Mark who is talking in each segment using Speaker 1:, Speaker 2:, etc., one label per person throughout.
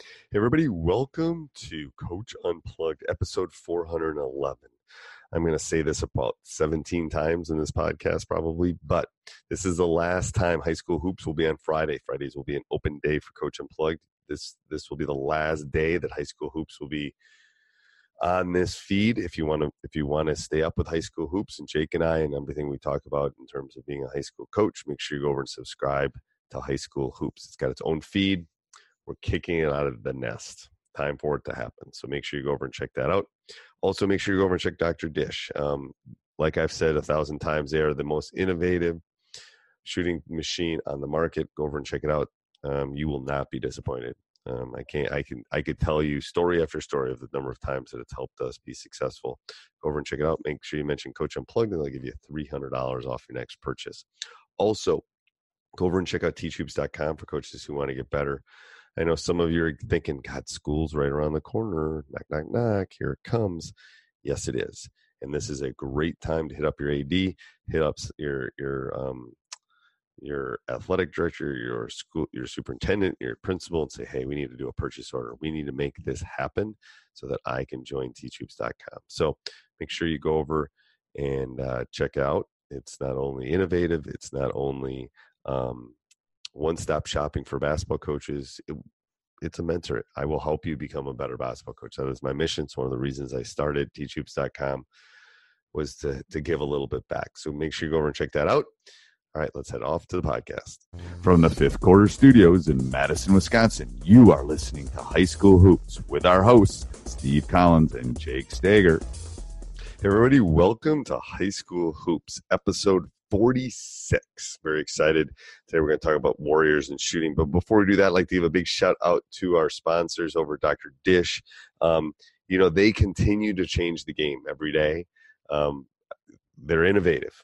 Speaker 1: Hey everybody, welcome to Coach Unplugged, episode 411. I'm going to say this about 17 times in this podcast, probably, but this is the last time high school hoops will be on Friday. Fridays will be an open day for Coach Unplugged. This this will be the last day that high school hoops will be on this feed. If you want to, if you want to stay up with high school hoops and Jake and I and everything we talk about in terms of being a high school coach, make sure you go over and subscribe to High School Hoops. It's got its own feed we're kicking it out of the nest. Time for it to happen. So make sure you go over and check that out. Also, make sure you go over and check Dr. Dish. Um, like I've said a thousand times, they are the most innovative shooting machine on the market. Go over and check it out. Um, you will not be disappointed. Um, I can't. I can. I could tell you story after story of the number of times that it's helped us be successful. Go over and check it out. Make sure you mention Coach Unplugged, and they'll give you three hundred dollars off your next purchase. Also, go over and check out teachhoops.com for coaches who want to get better. I know some of you are thinking, God, school's right around the corner. Knock, knock, knock. Here it comes. Yes, it is. And this is a great time to hit up your AD, hit up your your um, your athletic director, your school, your superintendent, your principal, and say, "Hey, we need to do a purchase order. We need to make this happen so that I can join teachhoops.com." So make sure you go over and uh, check out. It's not only innovative, it's not only um, one-stop shopping for basketball coaches. It, it's a mentor. I will help you become a better basketball coach. That is my mission. It's one of the reasons I started teachhoops.com was to to give a little bit back. So make sure you go over and check that out. All right, let's head off to the podcast.
Speaker 2: From the fifth quarter studios in Madison, Wisconsin, you are listening to High School Hoops with our hosts, Steve Collins and Jake Stager.
Speaker 1: Hey everybody, welcome to High School Hoops, episode 46. Very excited. Today we're going to talk about Warriors and shooting. But before we do that, I'd like to give a big shout out to our sponsors over Dr. Dish. Um, you know, they continue to change the game every day. Um, they're innovative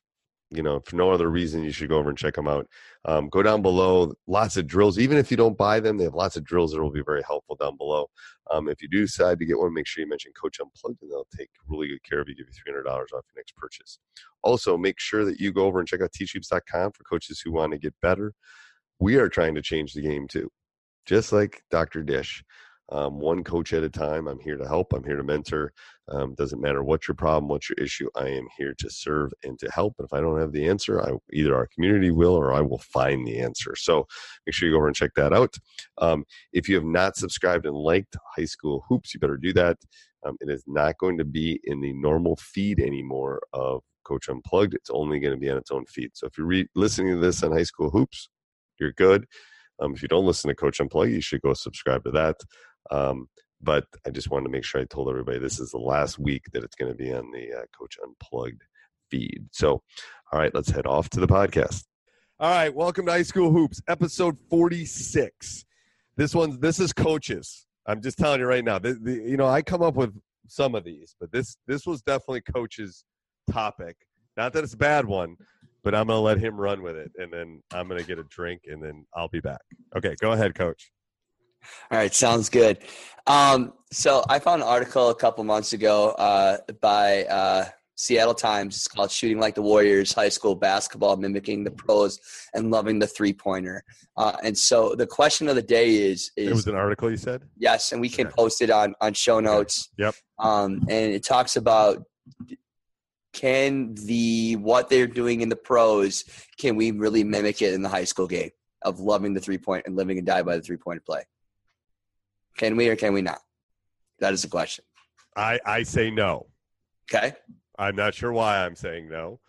Speaker 1: you know, for no other reason, you should go over and check them out. Um, go down below, lots of drills. Even if you don't buy them, they have lots of drills that will be very helpful down below. Um, if you do decide to get one, make sure you mention Coach Unplugged, and they'll take really good care of you, give you $300 off your next purchase. Also, make sure that you go over and check out teachhoops.com for coaches who want to get better. We are trying to change the game too, just like Dr. Dish um, one coach at a time. I'm here to help. I'm here to mentor. Um, doesn't matter what your problem, what's your issue. I am here to serve and to help. And if I don't have the answer, I either our community will or I will find the answer. So make sure you go over and check that out. Um, if you have not subscribed and liked High School Hoops, you better do that. Um, it is not going to be in the normal feed anymore of Coach Unplugged. It's only going to be on its own feed. So if you're re- listening to this on High School Hoops, you're good. Um, if you don't listen to Coach Unplugged, you should go subscribe to that. Um, but I just wanted to make sure I told everybody this is the last week that it's going to be on the uh, Coach Unplugged feed. So, all right, let's head off to the podcast. All right, welcome to High School Hoops, episode 46. This one's this is coaches. I'm just telling you right now. The, the, you know, I come up with some of these, but this this was definitely coaches' topic. Not that it's a bad one, but I'm going to let him run with it, and then I'm going to get a drink, and then I'll be back. Okay, go ahead, coach.
Speaker 3: All right, sounds good. Um, so I found an article a couple months ago uh, by uh, Seattle Times. It's called "Shooting Like the Warriors: High School Basketball Mimicking the Pros and Loving the Three Pointer." Uh, and so the question of the day is, is:
Speaker 1: It was an article you said.
Speaker 3: Yes, and we can okay. post it on on show notes.
Speaker 1: Okay. Yep.
Speaker 3: Um, and it talks about can the what they're doing in the pros can we really mimic it in the high school game of loving the three point and living and die by the three point play Can we or can we not? That is the question.
Speaker 1: I, I say no.
Speaker 3: Okay.
Speaker 1: I'm not sure why I'm saying no.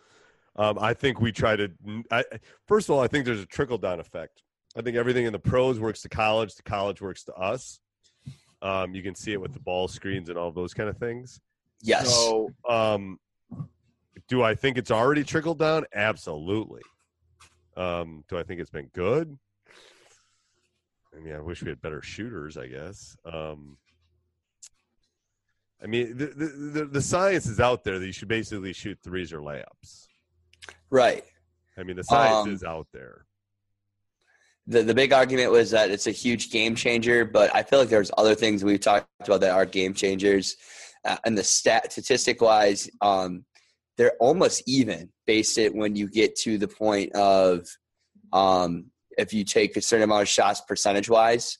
Speaker 1: Um, I think we try to. I, first of all, I think there's a trickle down effect. I think everything in the pros works to college. The college works to us. Um, you can see it with the ball screens and all those kind of things.
Speaker 3: Yes.
Speaker 1: So, um, do I think it's already trickled down? Absolutely. Um, do I think it's been good? I mean, I wish we had better shooters. I guess. Um, I mean, the, the, the, the science is out there that you should basically shoot threes or layups.
Speaker 3: right.
Speaker 1: I mean, the science
Speaker 3: Um,
Speaker 1: is out there.
Speaker 3: the the big argument was that it's a huge game changer, but I feel like there's other things we've talked about that are game changers. Uh, and the stat statistic wise, um, they're almost even based it when you get to the point of um, if you take a certain amount of shots percentage wise,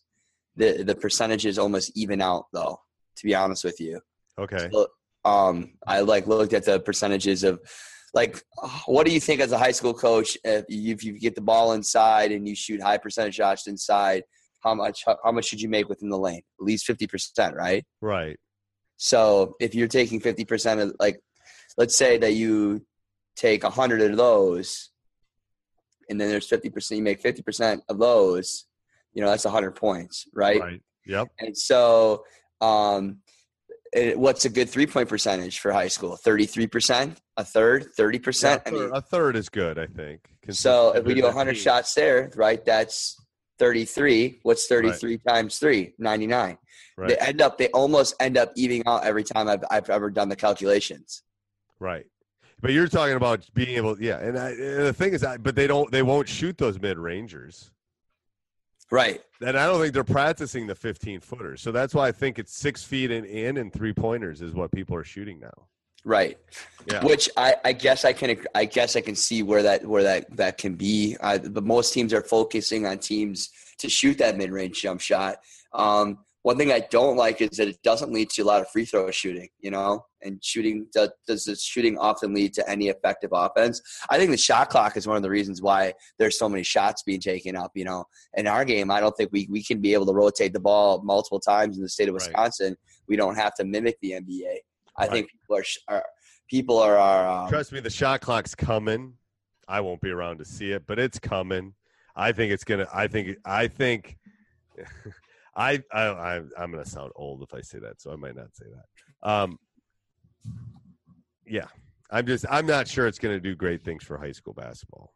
Speaker 3: the the percentages almost even out though. To be honest with you,
Speaker 1: Okay.
Speaker 3: So, um, I like looked at the percentages of like what do you think as a high school coach if you, if you get the ball inside and you shoot high percentage shots inside how much how much should you make within the lane at least 50% right
Speaker 1: Right.
Speaker 3: so if you're taking 50% of like let's say that you take 100 of those and then there's 50% you make 50% of those you know that's 100 points right,
Speaker 1: Right. Yep.
Speaker 3: and so um it, what's a good three point percentage for high school 33% a third 30%
Speaker 1: Yeah, a,
Speaker 3: I mean,
Speaker 1: a third is good, I think.
Speaker 3: so if we do
Speaker 1: Consistent
Speaker 3: 100
Speaker 1: team.
Speaker 3: shots there, right, that's 33. What's 33 times 3? 99.
Speaker 1: Right.
Speaker 3: They end up, they almost end up evening out every time I've, I've ever done the calculations.
Speaker 1: Right. But you're talking about being able, yeah. And, I, and the thing is, I, but they don't, they won't shoot those mid rangers.
Speaker 3: Right.
Speaker 1: And I don't think they're practicing the 15 footers. So that's why I think it's six feet and in and three pointers is what people are shooting now.
Speaker 3: Right.
Speaker 1: Yeah.
Speaker 3: Which I, I guess I can I guess I can see where that where that that can be. I, but most teams are focusing on teams to shoot that mid range jump shot. Um, one thing I don't like is that it doesn't lead to a lot of free throw shooting. You know, and shooting does, does the shooting often lead to any effective offense? I think the shot clock is one of the reasons why there's so many shots being taken up. You know, in our game, I don't think we we can be able to rotate the ball multiple times in the state of
Speaker 1: Right.
Speaker 3: Wisconsin. We don't have to mimic the NBA. I
Speaker 1: Right.
Speaker 3: think people are, are people are, are um,
Speaker 1: Trust me, the shot clock's coming. I won't be around to see it, but it's coming. I think it's gonna. I think. I think. I, I, I I'm gonna sound old if I say that, so I might not say that. Um, yeah, I'm just. I'm not sure it's gonna do great things for high school basketball.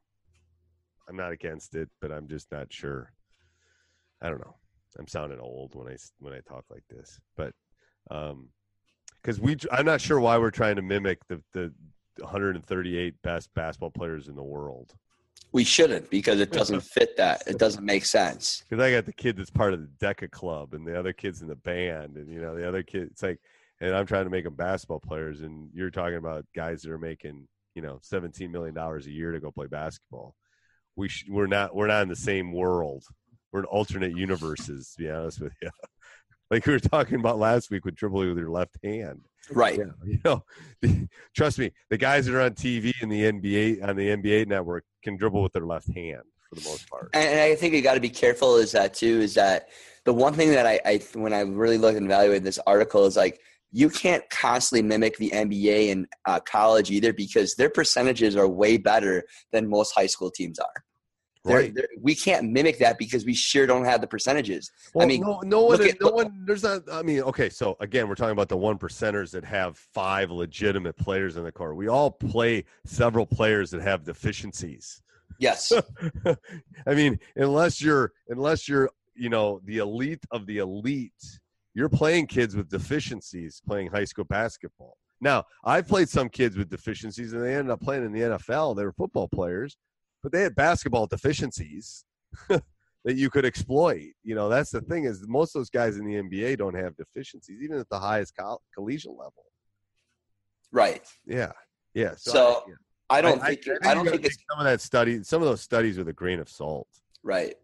Speaker 1: I'm not against it, but I'm just not sure. I don't know. I'm sounding old when I when I talk like this, but um, because we I'm not sure why we're trying to mimic the the 138 best basketball players in the world.
Speaker 3: We shouldn't because it doesn't fit that. It doesn't make sense.
Speaker 1: Because I got the kid that's part of the DECA club, and the other kids in the band, and you know the other kid. It's like, and I'm trying to make them basketball players, and you're talking about guys that are making you know 17 million dollars a year to go play basketball. We sh- we're not we're not in the same world. We're in alternate universes. To be honest with you, like we were talking about last week with dribbling with your left hand.
Speaker 3: Right.
Speaker 1: Yeah, you know, the, trust me, the guys that are on TV in the NBA on the NBA network can dribble with their left hand for the most part.
Speaker 3: And, and I think you got to be careful is that too, is that the one thing that I, I, when I really look and evaluate this article is like, you can't constantly mimic the NBA and uh, college either because their percentages are way better than most high school teams are. They're-
Speaker 1: Right.
Speaker 3: they're- we can't mimic that because we sure don't have the percentages.
Speaker 1: Well,
Speaker 3: mean,
Speaker 1: no, no one,
Speaker 3: at-
Speaker 1: no one. There's not. I mean, okay. So again, we're talking about the one percenters that have five legitimate players in the court. We all play several players that have deficiencies.
Speaker 3: Yes.
Speaker 1: I mean, unless you're unless you're you know the elite of the elite, you're playing kids with deficiencies playing high school basketball. Now, I've played some kids with deficiencies, and they ended up playing in the NFL. They were football players, but they had basketball deficiencies that you could exploit. You know, that's the thing is most of those guys in the NBA don't have deficiencies, even at the highest coll- collegiate level.
Speaker 3: right.
Speaker 1: Yeah, yeah.
Speaker 3: So,
Speaker 1: I- yeah.
Speaker 3: I don't
Speaker 1: I,
Speaker 3: think,
Speaker 1: I,
Speaker 3: I, don't think it's
Speaker 1: some of that study, some of those studies with a grain of salt.
Speaker 3: Right.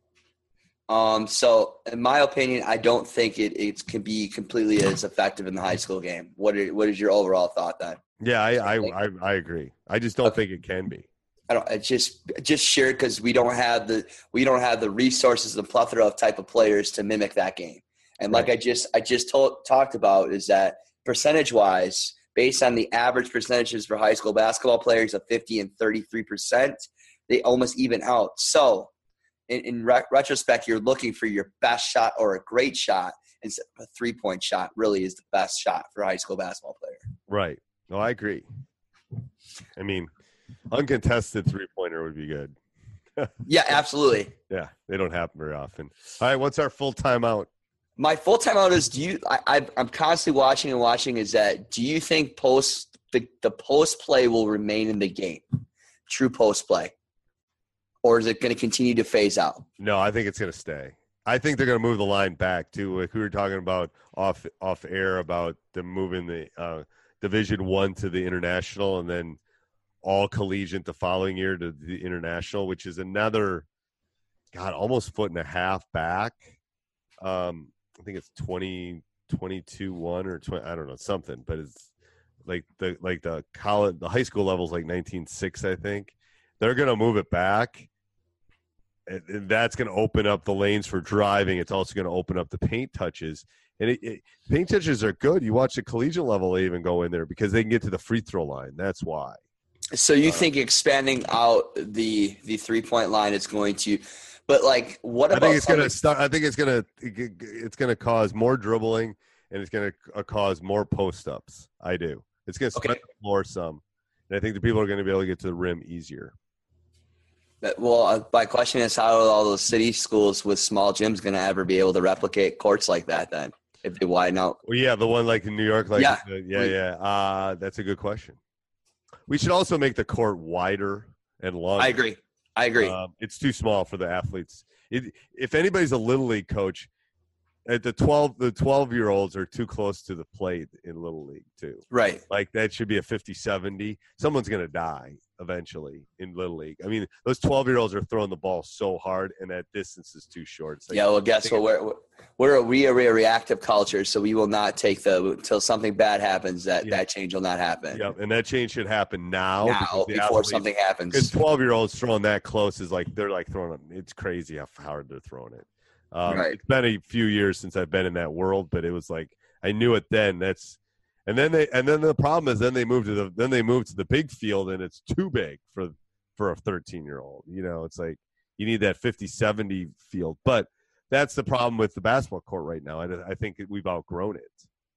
Speaker 3: Um, so, in my opinion, I don't think it, it can be completely as effective in the high school game. What are, what is your overall thought then?
Speaker 1: Yeah, I I, I, I agree. I just don't think it can be.
Speaker 3: I don't. It's just just sure because we don't have the we don't have the resources, the plethora of type of players to mimic that game. And like I just I just told, talked about is that percentage wise, based on the average percentages for high school basketball players of 50 and 33 percent, they almost even out. So in, in re- retrospect, you're looking for your best shot or a great shot and a three point shot. Really, is the best shot for a high school basketball player.
Speaker 1: Right. No, I agree. I mean, uncontested three pointer would be good.
Speaker 3: yeah, absolutely.
Speaker 1: Yeah, they don't happen very often. All right, what's our full timeout?
Speaker 3: My full timeout is: Do you? I, I, I'm constantly watching and watching. Is that? Do you think post the, the post play will remain in the game? True post play, or is it going to continue to phase out?
Speaker 1: No, I think it's going to stay. I think they're going to move the line back to like we were talking about off off air about them moving the uh, Division One to the international, and then all collegiate the following year to the international, which is another, God, almost foot and a half back. Um, I think it's 20, 22, one or 20, I don't know, something, but it's like the, like the college, the high school levels, like 19, six, I think they're going to move it back. And, and that's going to open up the lanes for driving. It's also going to open up the paint touches. And it, it, paint touches are good. You watch the collegiate level, they even go in there because they can get to the free throw line. That's why.
Speaker 3: So you think expanding out the the three point line is going to, but like what about?
Speaker 1: I think it's going to start. I think it's going to it's going to cause more dribbling and it's going to cause more post ups. I do. It's going to spread
Speaker 3: Okay.
Speaker 1: the floor some, and I think the people are going to be able to get to the rim easier.
Speaker 3: But- Well, uh, my question is, how are all those city schools with small gyms going to ever be able to replicate courts like that? Then, if they widen out,
Speaker 1: Well, yeah, the one like in New York, like
Speaker 3: Yeah.
Speaker 1: yeah, yeah. Uh, that's a good question. We should also make the court wider and longer.
Speaker 3: I agree. I agree.
Speaker 1: Um, it's too small for the athletes. It, if anybody's a little league coach, at the twelve, the twelve year olds are too close to the plate in little league too.
Speaker 3: right.
Speaker 1: Like that should be a 50-70. Someone's gonna die eventually in little league. I mean, those twelve year olds are throwing the ball so hard, and that distance is too short.
Speaker 3: Yeah. Well, guess what? We're we're a, we are a reactive culture, so we will not take the until something bad happens. That
Speaker 1: Yeah.
Speaker 3: that change will not happen
Speaker 1: Yep, and that change should happen now.
Speaker 3: now before something
Speaker 1: Because
Speaker 3: happens.
Speaker 1: twelve year olds throwing that close is like they're like throwing it. It's crazy how hard they're throwing it. Um,
Speaker 3: Right.
Speaker 1: It's been a few years since I've been in that world, but it was like I knew it then. That's and then they and then the problem is then they move to the then they move to the big field and it's too big for for a 13 year old. You know, it's like you need that 50 70 field, but that's the problem with the basketball court right now. I, I think we've outgrown it.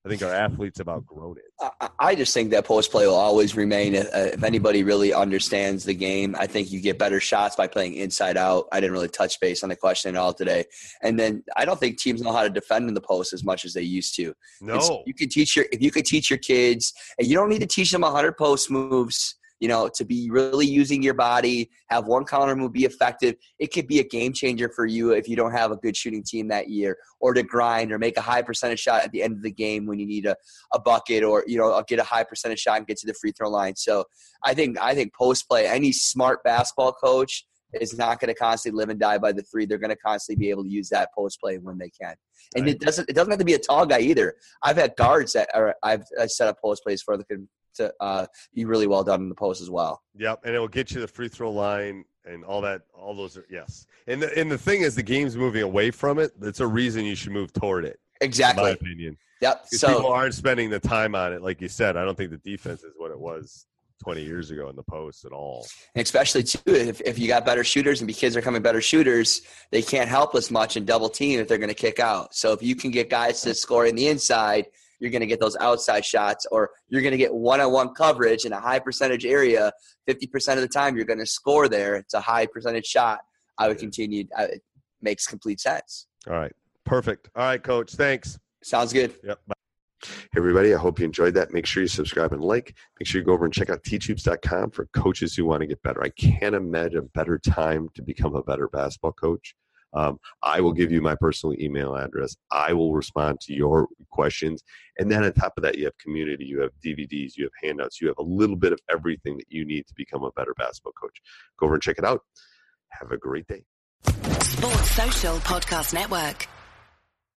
Speaker 1: I think our athletes have outgrown it.
Speaker 3: I- I just think that post play will always remain. Uh, if anybody really understands the game, I think you get better shots by playing inside out. I didn't really touch base on the question at all today. And then I don't think teams know how to defend in the post as much as they used to.
Speaker 1: No,
Speaker 3: you could teach your if you could teach your kids, and you don't need to teach them hundred post moves. You know, to be really using your body, have one counter move be effective. It could be a game changer for you if you don't have a good shooting team that year, or to grind or make a high percentage shot at the end of the game when you need a, a bucket, or you know, get a high percentage shot and get to the free throw line. So I think I think post play, any smart basketball coach is not going to constantly live and die by the three. They're going to constantly be able to use that post play when they can. And
Speaker 1: Right.
Speaker 3: it doesn't it doesn't have to be a tall guy either. I've had guards that are I've I set up post plays for that can to uh, be really well done in the post as well.
Speaker 1: Yep, and it will get you the free throw line and all that. All those are yes. And the, and the thing is, the game's moving away from it. That's a reason you should move toward it. Exactly. In my opinion,
Speaker 3: Yep.
Speaker 1: because people aren't spending the time on it. Like you said, I don't think the defense is what it was 20 years ago in the post at all.
Speaker 3: especially too, if, if you got better shooters and be kids are coming better shooters, they can't help as much and double team if they're going to kick out. So if you can get guys to score in the inside, you're going to get those outside shots, or you're going to get one-on-one coverage in a high percentage area. Fifty percent of the time, you're going to score there. It's a high percentage shot. I would continue. Uh, it makes complete sense.
Speaker 1: All right, perfect. All right, coach. Thanks.
Speaker 3: Sounds good.
Speaker 1: Yep. Bye. Hey everybody, I hope you enjoyed that. Make sure you subscribe and like. Make sure you go over and check out teachhoops.com for coaches who want to get better. I can't imagine a better time to become a better basketball coach. Um, I will give you my personal email address. I will respond to your questions. And then on top of that, you have community, you have DVDs, you have handouts, you have a little bit of everything that you need to become a better basketball coach. Go over and check it out. Have a great day.
Speaker 4: Sports Social Podcast Network.